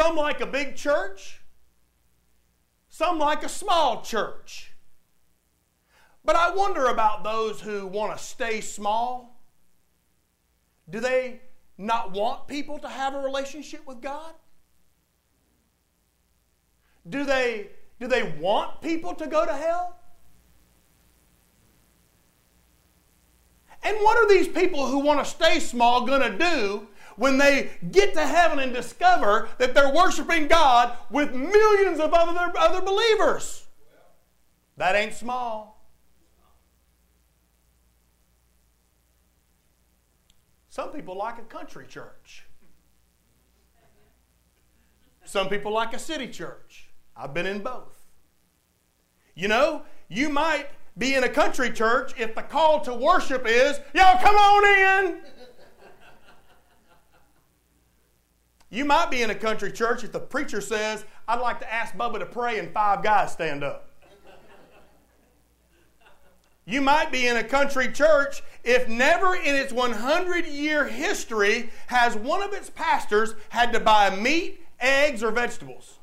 Some like a big church, some like a small church. But I wonder about those who want to stay small. Do they not want people to have a relationship with God? Do they, do they want people to go to hell? And what are these people who want to stay small going to do when they get to heaven and discover that they're worshiping God with millions of other, other believers? That ain't small. Some people like a country church. Some people like a city church. I've been in both. You know, you might be in a country church if the call to worship is, y'all come on in. You might be in a country church if the preacher says, I'd like to ask Bubba to pray and five guys stand up. You might be in a country church if never in its 100 year history has one of its pastors had to buy meat, eggs, or vegetables.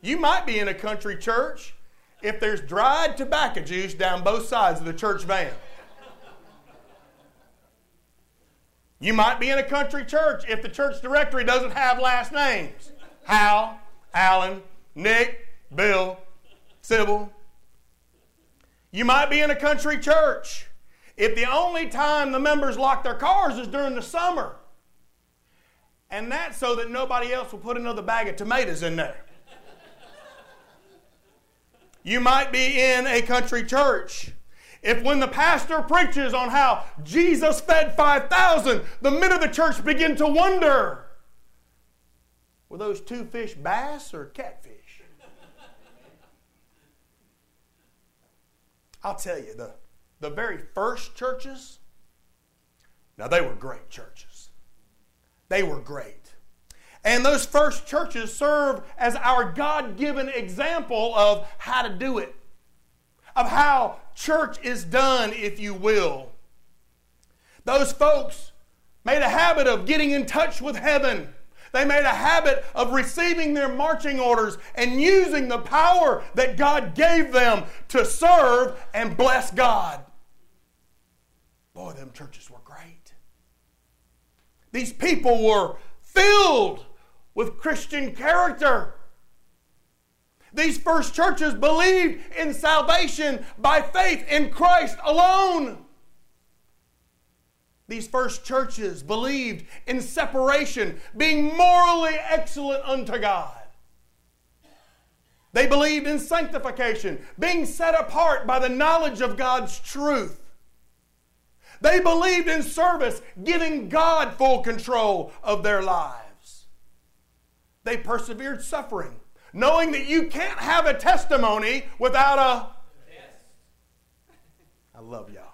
You might be in a country church if there's dried tobacco juice down both sides of the church van. You might be in a country church if the church directory doesn't have last names Hal, Alan, Nick, Bill, Sybil. You might be in a country church if the only time the members lock their cars is during the summer. And that's so that nobody else will put another bag of tomatoes in there. You might be in a country church. If when the pastor preaches on how Jesus fed 5,000, the men of the church begin to wonder were those two fish bass or catfish? I'll tell you, the, the very first churches, now they were great churches. They were great. And those first churches serve as our God given example of how to do it, of how church is done, if you will. Those folks made a habit of getting in touch with heaven. They made a habit of receiving their marching orders and using the power that God gave them to serve and bless God. Boy, them churches were great. These people were filled with Christian character. These first churches believed in salvation by faith in Christ alone. These first churches believed in separation, being morally excellent unto God. They believed in sanctification, being set apart by the knowledge of God's truth. They believed in service, giving God full control of their lives. They persevered suffering, knowing that you can't have a testimony without a. I love y'all.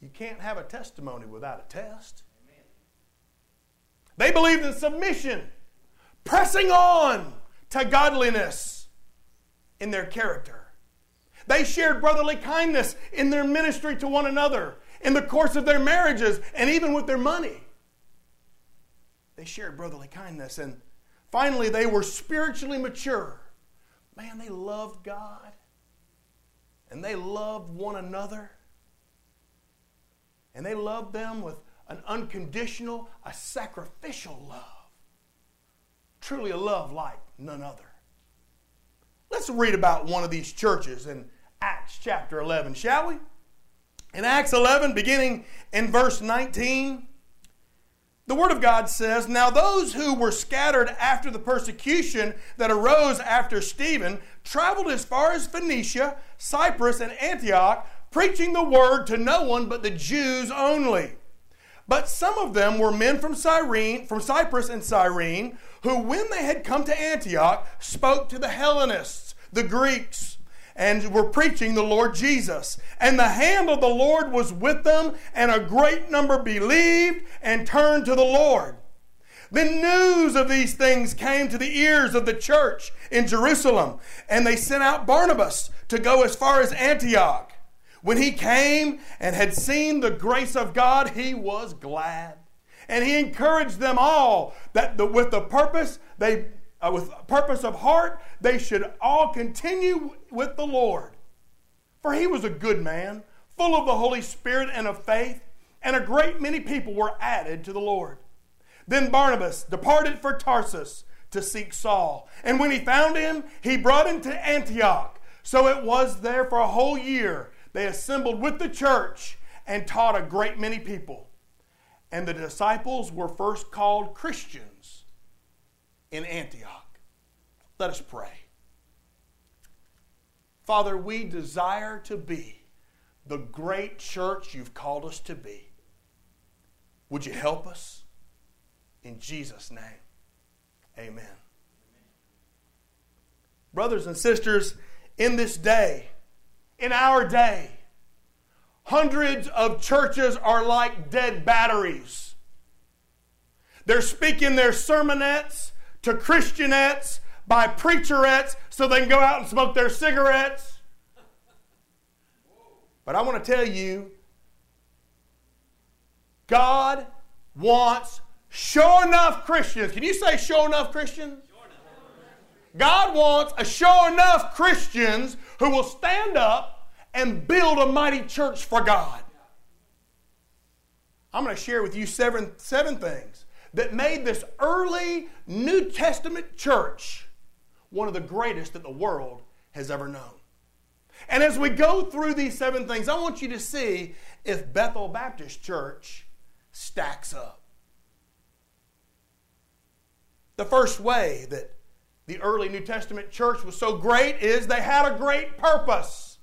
You can't have a testimony without a test. Amen. They believed in submission, pressing on to godliness in their character. They shared brotherly kindness in their ministry to one another, in the course of their marriages, and even with their money. They shared brotherly kindness. And finally, they were spiritually mature. Man, they loved God and they loved one another. And they loved them with an unconditional, a sacrificial love. Truly a love like none other. Let's read about one of these churches in Acts chapter 11, shall we? In Acts 11, beginning in verse 19, the Word of God says, Now those who were scattered after the persecution that arose after Stephen traveled as far as Phoenicia, Cyprus, and Antioch, preaching the Word to no one but the Jews only. But some of them were men from Cyrene, from Cyprus and Cyrene, who, when they had come to Antioch, spoke to the Hellenists, the Greeks and were preaching the Lord Jesus. And the hand of the Lord was with them, and a great number believed and turned to the Lord. Then news of these things came to the ears of the church in Jerusalem, and they sent out Barnabas to go as far as Antioch. When he came and had seen the grace of God, he was glad And he encouraged them all that the, with the purpose they uh, with purpose of heart they should all continue with the Lord. For he was a good man, full of the Holy Spirit and of faith, and a great many people were added to the Lord. Then Barnabas departed for Tarsus to seek Saul. And when he found him, he brought him to Antioch. So it was there for a whole year. They assembled with the church and taught a great many people. And the disciples were first called Christians in Antioch. Let us pray. Father, we desire to be the great church you've called us to be. Would you help us? In Jesus' name, amen. Brothers and sisters, in this day, in our day, hundreds of churches are like dead batteries. They're speaking their sermonettes to Christianettes by preacherettes so they can go out and smoke their cigarettes. But I want to tell you, God wants sure enough Christians. Can you say sure enough Christians? God wants a sure enough Christians who will stand up and build a mighty church for God. I'm going to share with you seven, seven things that made this early New Testament church one of the greatest that the world has ever known. And as we go through these seven things, I want you to see if Bethel Baptist Church stacks up. The first way that the early New Testament church was so great is they had a great purpose.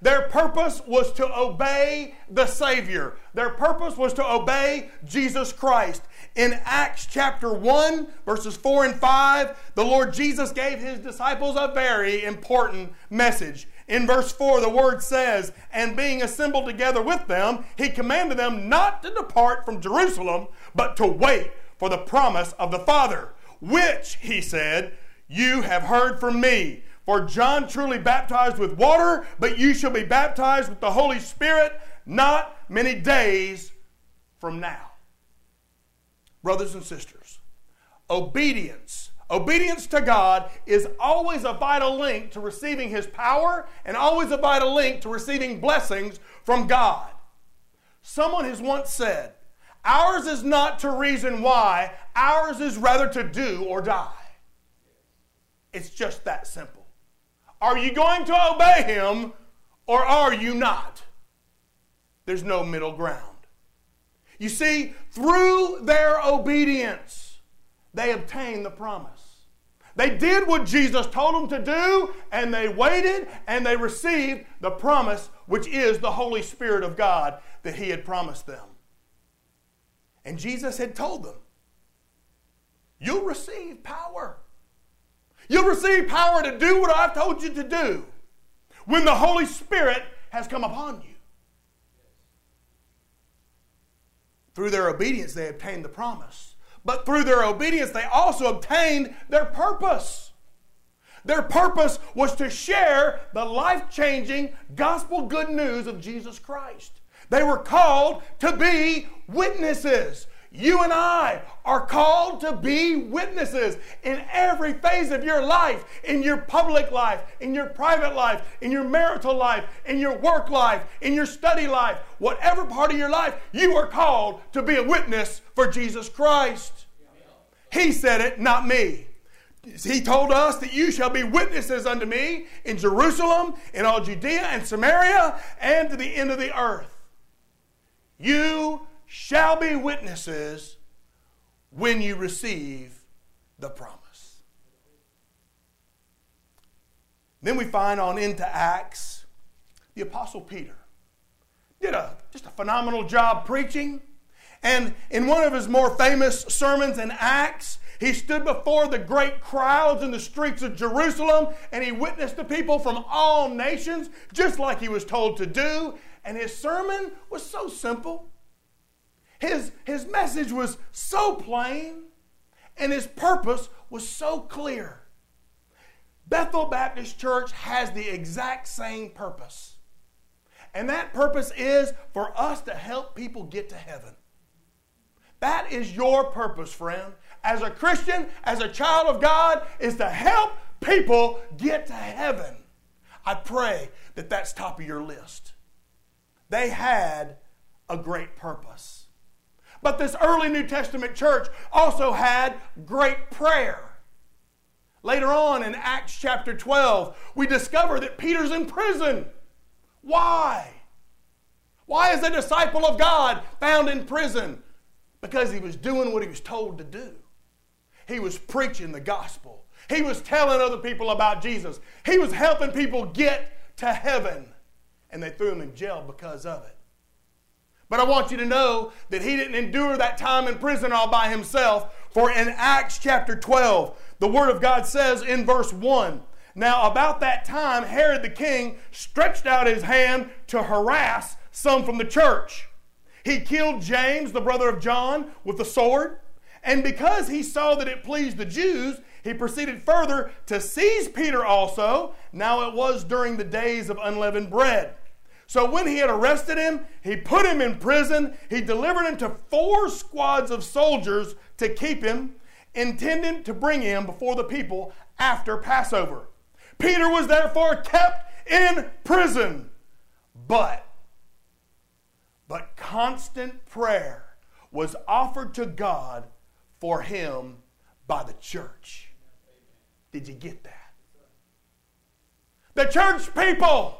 Their purpose was to obey the Savior. Their purpose was to obey Jesus Christ. In Acts chapter 1, verses 4 and 5, the Lord Jesus gave his disciples a very important message. In verse 4, the word says, And being assembled together with them, he commanded them not to depart from Jerusalem, but to wait for the promise of the Father, which, he said, you have heard from me. For John truly baptized with water, but you shall be baptized with the Holy Spirit not many days from now. Brothers and sisters, obedience, obedience to God is always a vital link to receiving His power and always a vital link to receiving blessings from God. Someone has once said, Ours is not to reason why, ours is rather to do or die. It's just that simple. Are you going to obey him or are you not? There's no middle ground. You see, through their obedience, they obtained the promise. They did what Jesus told them to do, and they waited and they received the promise, which is the Holy Spirit of God that He had promised them. And Jesus had told them, You'll receive power. You'll receive power to do what I've told you to do when the Holy Spirit has come upon you. Through their obedience, they obtained the promise. But through their obedience, they also obtained their purpose. Their purpose was to share the life changing gospel good news of Jesus Christ. They were called to be witnesses. You and I are called to be witnesses in every phase of your life, in your public life, in your private life, in your marital life, in your work life, in your study life, whatever part of your life, you are called to be a witness for Jesus Christ. He said it, not me. He told us that you shall be witnesses unto me in Jerusalem, in all Judea and Samaria, and to the end of the earth. You shall be witnesses when you receive the promise. Then we find on into Acts, the Apostle Peter did a just a phenomenal job preaching. And in one of his more famous sermons in Acts, he stood before the great crowds in the streets of Jerusalem and he witnessed to people from all nations, just like he was told to do. And his sermon was so simple. His, his message was so plain and his purpose was so clear. Bethel Baptist Church has the exact same purpose. And that purpose is for us to help people get to heaven. That is your purpose, friend. As a Christian, as a child of God, is to help people get to heaven. I pray that that's top of your list. They had a great purpose. But this early New Testament church also had great prayer. Later on in Acts chapter 12, we discover that Peter's in prison. Why? Why is a disciple of God found in prison? Because he was doing what he was told to do. He was preaching the gospel. He was telling other people about Jesus. He was helping people get to heaven. And they threw him in jail because of it. But I want you to know that he didn't endure that time in prison all by himself. For in Acts chapter 12, the Word of God says in verse 1 Now, about that time, Herod the king stretched out his hand to harass some from the church. He killed James, the brother of John, with the sword. And because he saw that it pleased the Jews, he proceeded further to seize Peter also. Now it was during the days of unleavened bread. So when he had arrested him, he put him in prison. He delivered him to four squads of soldiers to keep him, intending to bring him before the people after Passover. Peter was therefore kept in prison. But, but constant prayer was offered to God for him by the church. Did you get that? The church people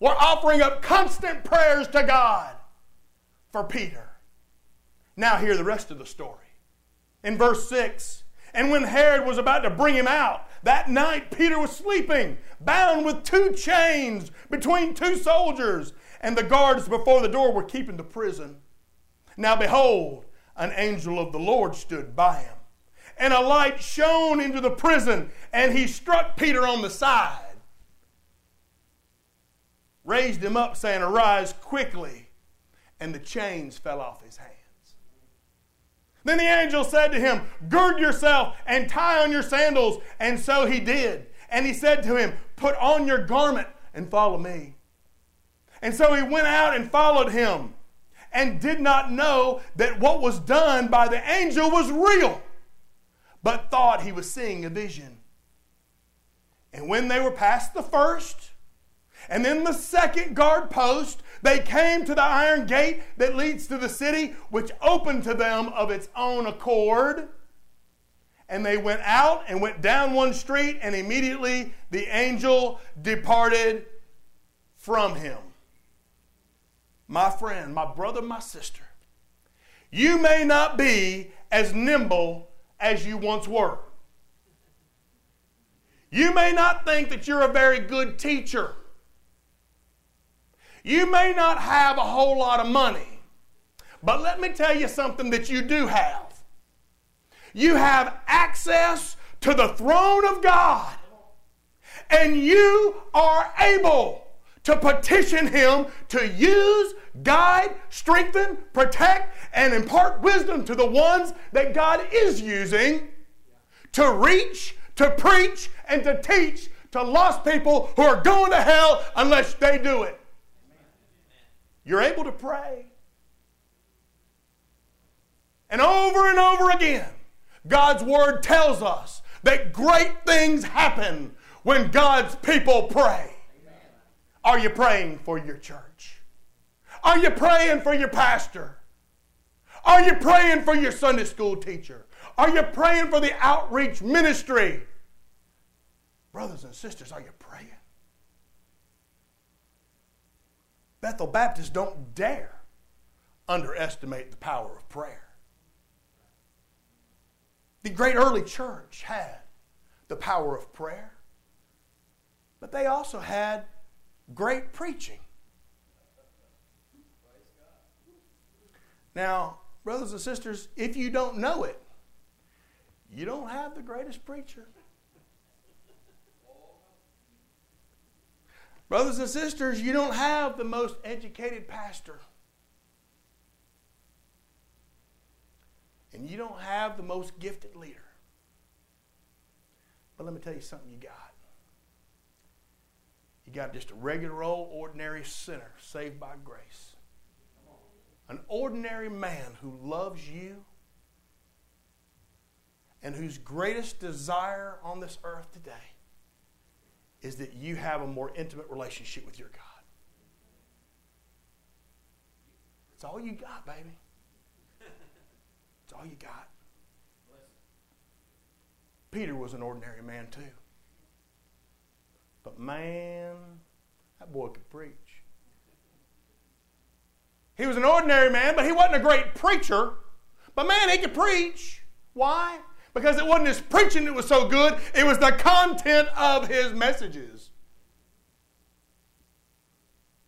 were offering up constant prayers to God for Peter. Now, hear the rest of the story. In verse 6, and when Herod was about to bring him out, that night Peter was sleeping, bound with two chains between two soldiers, and the guards before the door were keeping the prison. Now, behold, an angel of the Lord stood by him, and a light shone into the prison, and he struck Peter on the side raised him up, saying, Arise quickly. And the chains fell off his hands. Then the angel said to him, Gird yourself and tie on your sandals. And so he did. And he said to him, Put on your garment and follow me. And so he went out and followed him and did not know that what was done by the angel was real, but thought he was seeing a vision. And when they were past the first and then the second guard post, they came to the iron gate that leads to the city, which opened to them of its own accord. And they went out and went down one street, and immediately the angel departed from him. My friend, my brother, my sister, you may not be as nimble as you once were. You may not think that you're a very good teacher. You may not have a whole lot of money, but let me tell you something that you do have. You have access to the throne of God, and you are able to petition Him to use, guide, strengthen, protect, and impart wisdom to the ones that God is using to reach, to preach, and to teach to lost people who are going to hell unless they do it. You're able to pray. And over and over again, God's Word tells us that great things happen when God's people pray. Are you praying for your church? Are you praying for your pastor? Are you praying for your Sunday school teacher? Are you praying for the outreach ministry? Brothers and sisters, are you praying? Bethel Baptists don't dare underestimate the power of prayer. The great early church had the power of prayer, but they also had great preaching. Now, brothers and sisters, if you don't know it, you don't have the greatest preacher. Brothers and sisters, you don't have the most educated pastor. And you don't have the most gifted leader. But let me tell you something you got. You got just a regular old ordinary sinner saved by grace. An ordinary man who loves you and whose greatest desire on this earth today is that you have a more intimate relationship with your God. It's all you got, baby. It's all you got. Peter was an ordinary man, too. But man, that boy could preach. He was an ordinary man, but he wasn't a great preacher. But man, he could preach. Why? Because it wasn't his preaching that was so good, it was the content of his messages.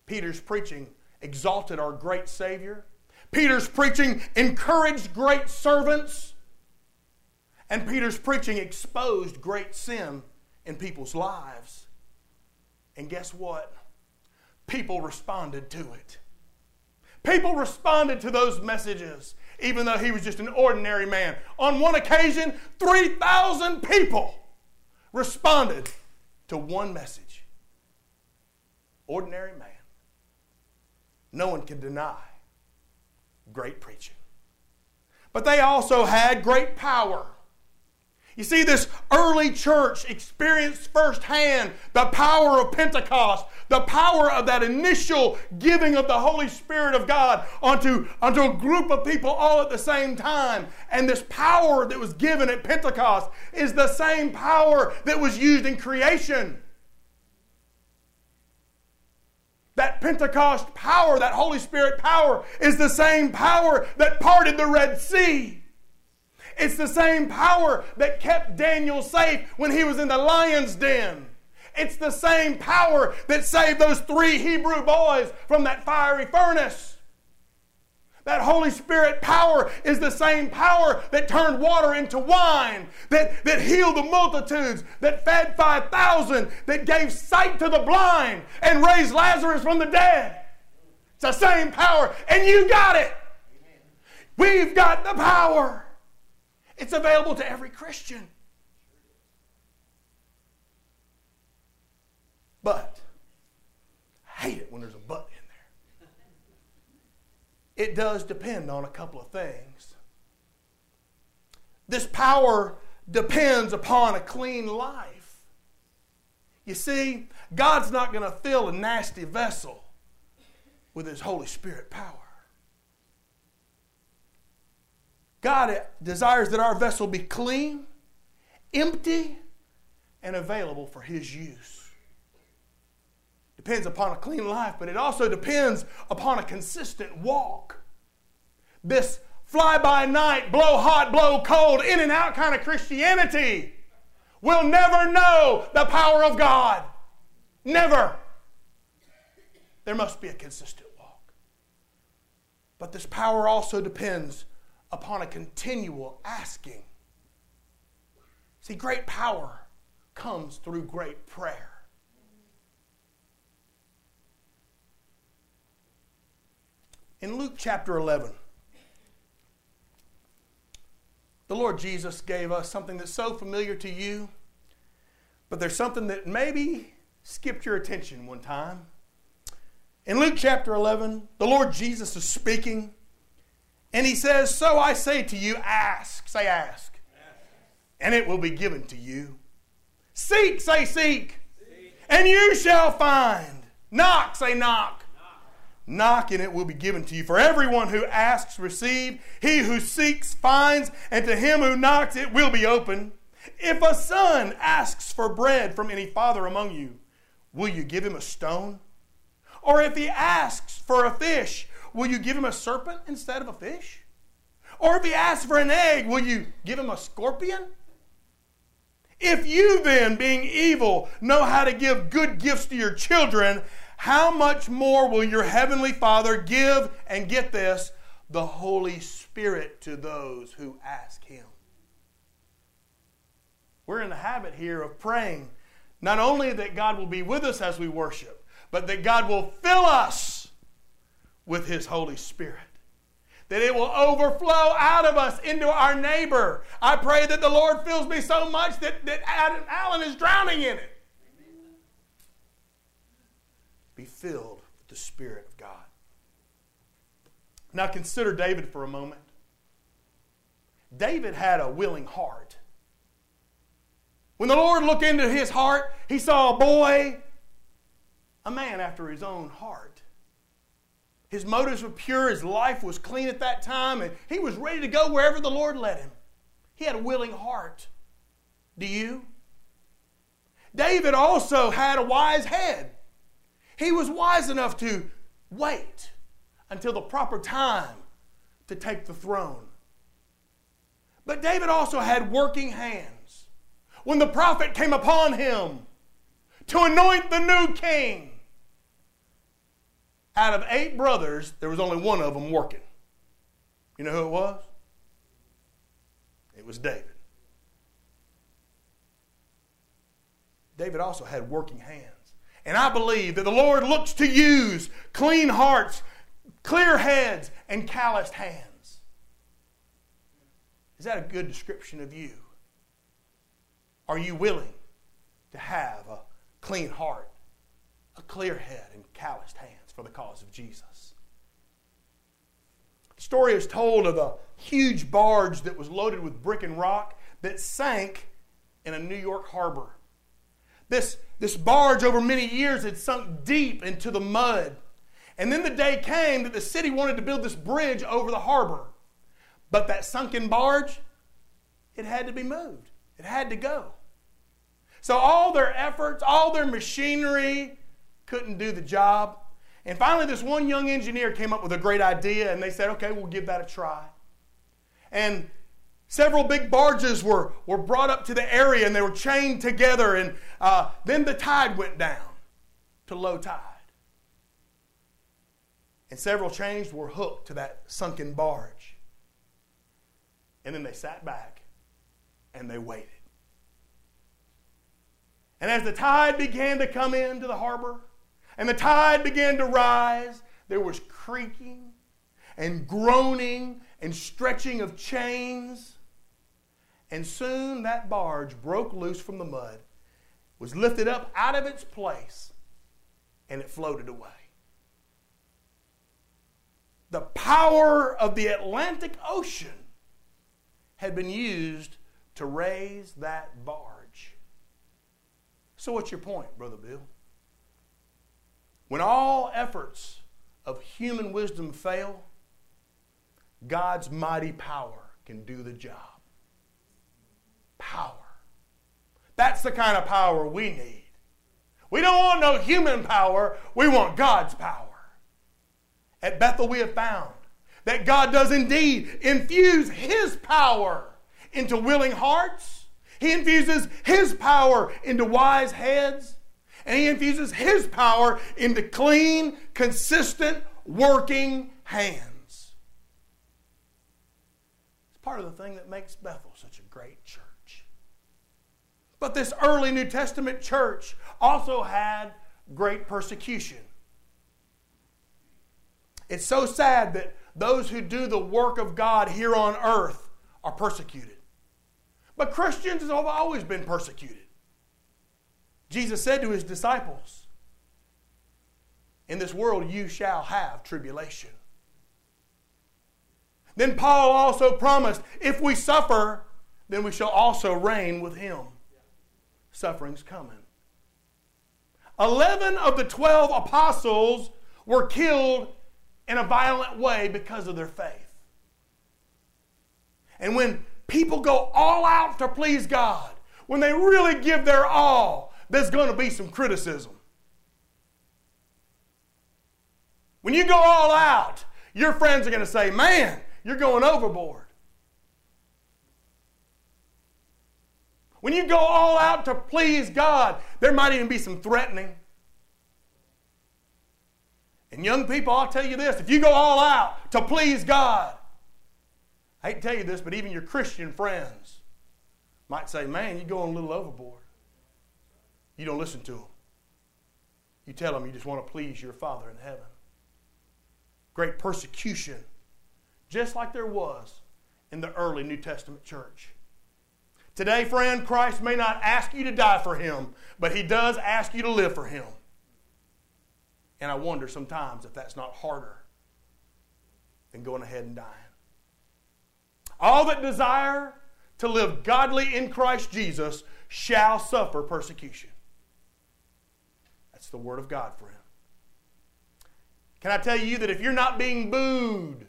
Peter's preaching exalted our great Savior. Peter's preaching encouraged great servants. And Peter's preaching exposed great sin in people's lives. And guess what? People responded to it. People responded to those messages, even though he was just an ordinary man. On one occasion, 3,000 people responded to one message. Ordinary man. No one can deny great preaching. But they also had great power. You see, this early church experienced firsthand the power of Pentecost, the power of that initial giving of the Holy Spirit of God onto, onto a group of people all at the same time. And this power that was given at Pentecost is the same power that was used in creation. That Pentecost power, that Holy Spirit power, is the same power that parted the Red Sea. It's the same power that kept Daniel safe when he was in the lion's den. It's the same power that saved those three Hebrew boys from that fiery furnace. That Holy Spirit power is the same power that turned water into wine, that, that healed the multitudes, that fed 5,000, that gave sight to the blind, and raised Lazarus from the dead. It's the same power, and you got it. We've got the power. It's available to every Christian. But, I hate it when there's a but in there. It does depend on a couple of things. This power depends upon a clean life. You see, God's not going to fill a nasty vessel with His Holy Spirit power. God desires that our vessel be clean, empty, and available for His use. Depends upon a clean life, but it also depends upon a consistent walk. This fly by night, blow hot, blow cold, in and out kind of Christianity will never know the power of God. Never. There must be a consistent walk. But this power also depends upon a continual asking. See, great power comes through great prayer. In Luke chapter 11, the Lord Jesus gave us something that's so familiar to you, but there's something that maybe skipped your attention one time. In Luke chapter 11, the Lord Jesus is speaking and he says, So I say to you, ask. Say, ask. And it will be given to you. Seek, say, seek. seek. And you shall find. Knock, say, knock. knock. Knock, and it will be given to you. For everyone who asks, receive. He who seeks, finds. And to him who knocks, it will be open. If a son asks for bread from any father among you, will you give him a stone? Or if he asks for a fish, will you give him a serpent instead of a fish? Or if he asks for an egg, will you give him a scorpion? If you then, being evil, know how to give good gifts to your children, how much more will your heavenly Father give, and get this, the Holy Spirit to those who ask him? We're in the habit here of praying not only that God will be with us as we worship, but that God will fill us with His Holy Spirit. That it will overflow out of us into our neighbor. I pray that the Lord fills me so much that, that Alan is drowning in it. Be filled with the Spirit of God. Now consider David for a moment. David had a willing heart. When the Lord looked into his heart, he saw a boy, a man after his own heart. His motives were pure, his life was clean at that time, and he was ready to go wherever the Lord led him. He had a willing heart. Do you? David also had a wise head. He was wise enough to wait until the proper time to take the throne. But David also had working hands. When the prophet came upon him to anoint the new king, out of eight brothers, there was only one of them working. You know who it was? It was David. David also had working hands. And I believe that the Lord looks to use clean hearts, clear heads, and calloused hands. Is that a good description of you? Are you willing to have a clean heart, a clear head, and calloused hands for the cause of Jesus? The story is told of a huge barge that was loaded with brick and rock that sank in a New York harbor. This, this barge, over many years, had sunk deep into the mud. And then the day came that the city wanted to build this bridge over the harbor. But that sunken barge, it had to be moved, it had to go. So all their efforts, all their machinery couldn't do the job. And finally, this one young engineer came up with a great idea, and they said, okay, we'll give that a try. And Several big barges were, were brought up to the area and they were chained together, and uh, then the tide went down to low tide. And several chains were hooked to that sunken barge. And then they sat back and they waited. And as the tide began to come into the harbor and the tide began to rise, there was creaking and groaning and stretching of chains. And soon that barge broke loose from the mud, was lifted up out of its place, and it floated away. The power of the Atlantic Ocean had been used to raise that barge. So, what's your point, Brother Bill? When all efforts of human wisdom fail, God's mighty power can do the job power. That's the kind of power we need. We don't want no human power, we want God's power. At Bethel, we have found that God does indeed infuse His power into willing hearts. He infuses His power into wise heads. And He infuses His power into clean, consistent, working hands. It's part of the thing that makes Bethel such a great church. But this early New Testament church also had great persecution. It's so sad that those who do the work of God here on earth are persecuted. But Christians have always been persecuted. Jesus said to his disciples, In this world you shall have tribulation. Then Paul also promised, If we suffer, then we shall also reign with him suffering's coming. Eleven of the twelve apostles were killed in a violent way because of their faith. And when people go all out to please God, when they really give their all, there's going to be some criticism. When you go all out, your friends are going to say, Man, you're going overboard. When you go all out to please God, there might even be some threatening. And young people, I'll tell you this if you go all out to please God, I hate to tell you this, but even your Christian friends might say, Man, you're going a little overboard. You don't listen to them. You tell them you just want to please your Father in heaven. Great persecution, just like there was in the early New Testament church. Today, friend, Christ may not ask you to die for him, but he does ask you to live for him. And I wonder sometimes if that's not harder than going ahead and dying. All that desire to live godly in Christ Jesus shall suffer persecution. The word of God, for him. Can I tell you that if you're not being booed,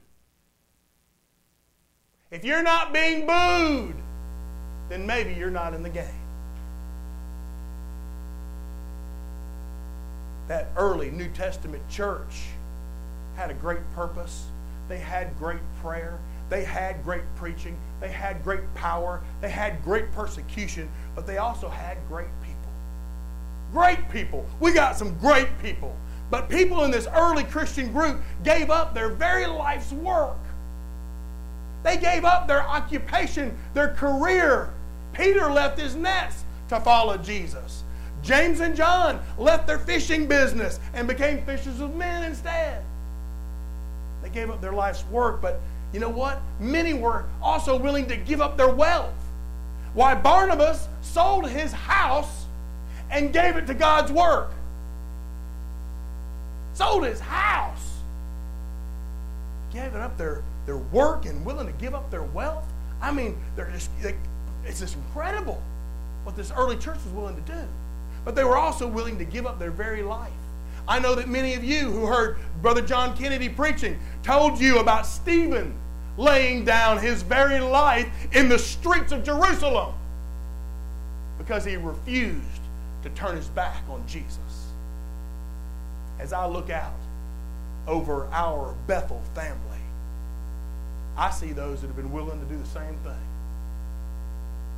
if you're not being booed, then maybe you're not in the game. That early New Testament church had a great purpose. They had great prayer. They had great preaching. They had great power. They had great persecution, but they also had great. Great people. We got some great people. But people in this early Christian group gave up their very life's work. They gave up their occupation, their career. Peter left his nets to follow Jesus. James and John left their fishing business and became fishers of men instead. They gave up their life's work, but you know what? Many were also willing to give up their wealth. Why Barnabas sold his house and gave it to God's work. Sold his house. Gave it up their, their work and willing to give up their wealth. I mean, they're just they, it's just incredible what this early church was willing to do. But they were also willing to give up their very life. I know that many of you who heard Brother John Kennedy preaching told you about Stephen laying down his very life in the streets of Jerusalem because he refused to turn his back on Jesus. As I look out over our Bethel family, I see those that have been willing to do the same thing.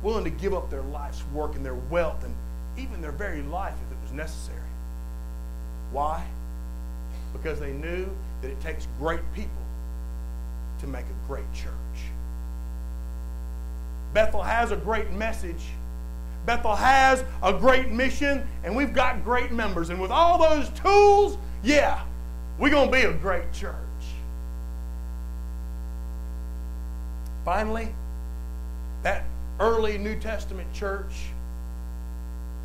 Willing to give up their life's work and their wealth and even their very life if it was necessary. Why? Because they knew that it takes great people to make a great church. Bethel has a great message. Bethel has a great mission, and we've got great members. And with all those tools, yeah, we're going to be a great church. Finally, that early New Testament church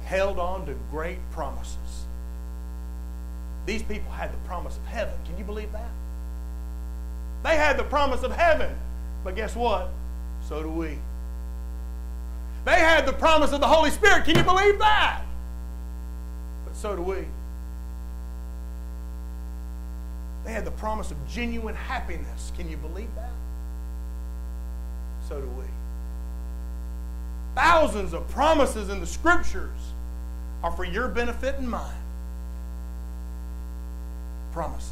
held on to great promises. These people had the promise of heaven. Can you believe that? They had the promise of heaven. But guess what? So do we. They had the promise of the Holy Spirit. Can you believe that? But so do we. They had the promise of genuine happiness. Can you believe that? So do we. Thousands of promises in the scriptures are for your benefit and mine. Promises.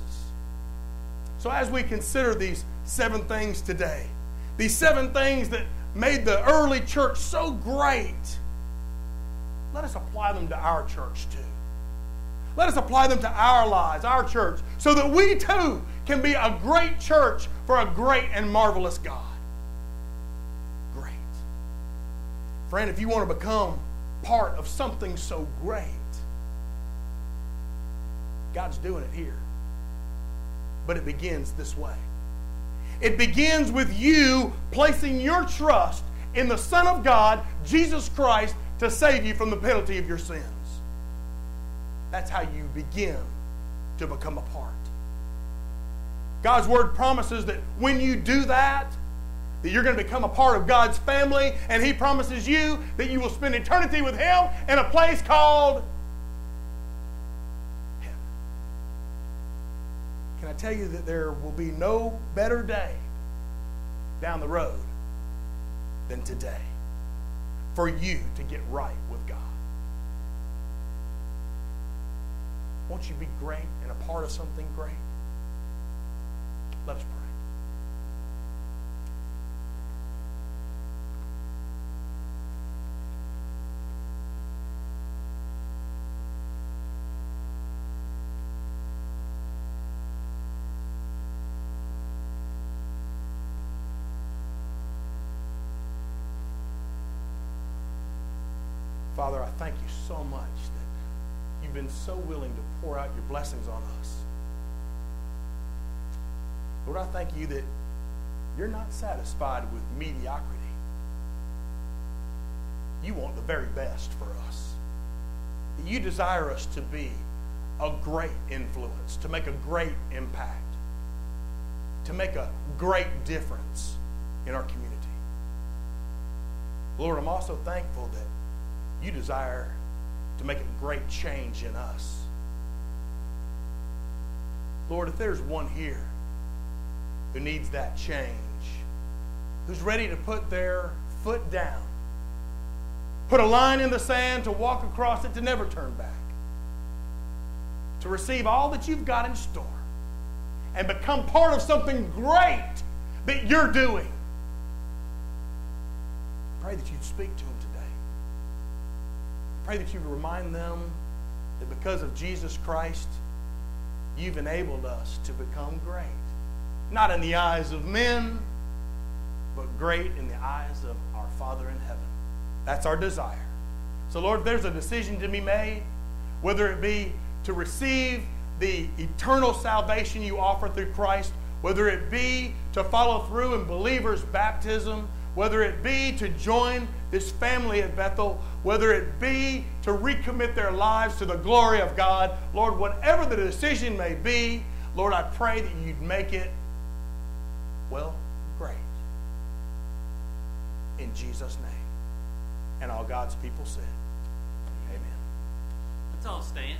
So, as we consider these seven things today, these seven things that made the early church so great, let us apply them to our church too. Let us apply them to our lives, our church, so that we too can be a great church for a great and marvelous God. Great. Friend, if you want to become part of something so great, God's doing it here but it begins this way. It begins with you placing your trust in the Son of God, Jesus Christ, to save you from the penalty of your sins. That's how you begin to become a part. God's word promises that when you do that, that you're going to become a part of God's family, and He promises you that you will spend eternity with Him in a place called I tell you that there will be no better day down the road than today for you to get right with God? Won't you be great and a part of something great? Let us pray. Father, I thank you so much that you've been so willing to pour out your blessings on us. Lord, I thank you that you're not satisfied with mediocrity. You want the very best for us. You desire us to be a great influence, to make a great impact, to make a great difference in our community. Lord, I'm also thankful that you desire to make a great change in us. Lord, if there's one here who needs that change, who's ready to put their foot down, put a line in the sand to walk across it to never turn back, to receive all that you've got in store, and become part of something great that you're doing. Pray that you'd speak to them today. Pray that you'd remind them that because of Jesus Christ, you've enabled us to become great. Not in the eyes of men, but great in the eyes of our Father in heaven. That's our desire. So, Lord, there's a decision to be made, whether it be to receive the eternal salvation you offer through Christ, whether it be to follow through in believers' baptism, whether it be to join this family at Bethel, whether it be to recommit their lives to the glory of God, Lord, whatever the decision may be, Lord, I pray that you'd make it, well, great. In Jesus' name. And all God's people said, Amen. Let's all stand.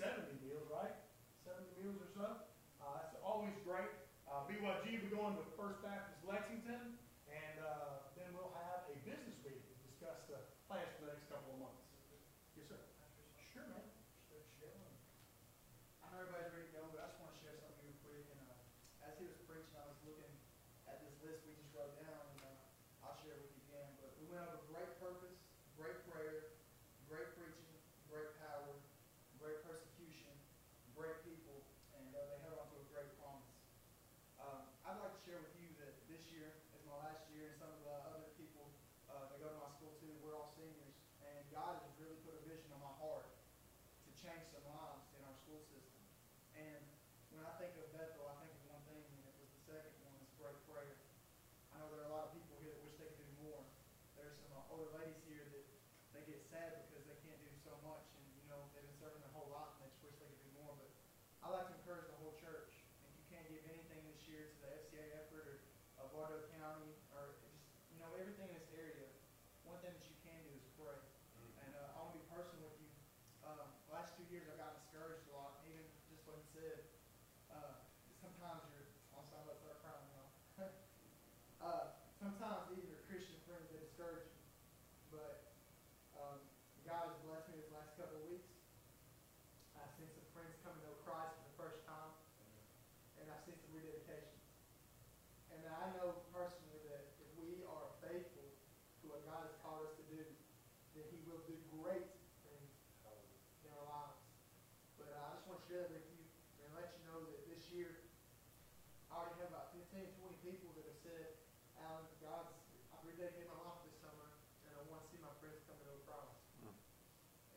Everybody's ready to go, but I just want to share something real quick. wrote down, and uh, I'll share with you again. But we went over great purpose, great prayer, great preaching, great power, great persecution, great people, and uh, they held on to a great promise. Um, I'd like to share with you that this year is my last year, and some of the other people uh, that go to my school too, we're all seniors, and God has really put a vision on my heart to change some lives in our school system. And when I think of Bethel, I think of one thing, and it was the second one, is great prayer. I know there are a lot of people here that wish they could do more. There's some uh, older ladies here that they